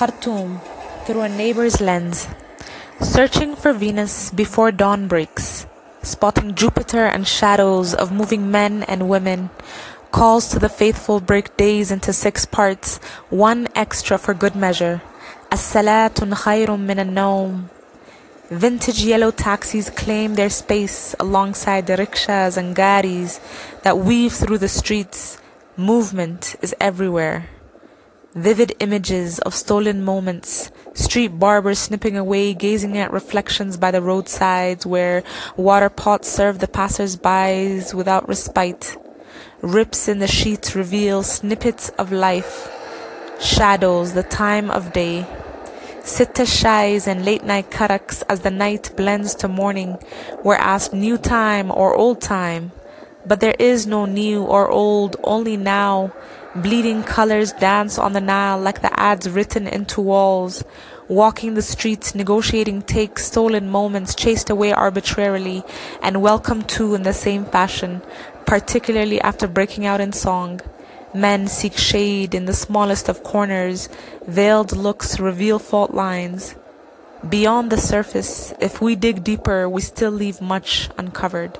Khartoum through a neighbor's lens, searching for Venus before dawn breaks, spotting Jupiter and shadows of moving men and women, calls to the faithful break days into six parts, one extra for good measure. As-salatun khayrun min al-nawm. Vintage yellow taxis claim their space alongside the rickshaws and garis that weave through the streets. Movement is everywhere. Vivid images of stolen moments, street barbers snipping away, gazing at reflections by the roadsides where water pots serve the passers-by without respite. Rips in the sheets reveal snippets of life, shadows, the time of day. Sitta shais and late night karaks as the night blends to morning were asked new time or old time. But there is no new or old, only now. Bleeding colors dance on the Nile like the ads written into walls. Walking the streets, negotiating takes stolen moments chased away arbitrarily and welcomed to in the same fashion, particularly after breaking out in song. Men seek shade in the smallest of corners, veiled looks reveal fault lines. Beyond the surface, if we dig deeper, we still leave much uncovered.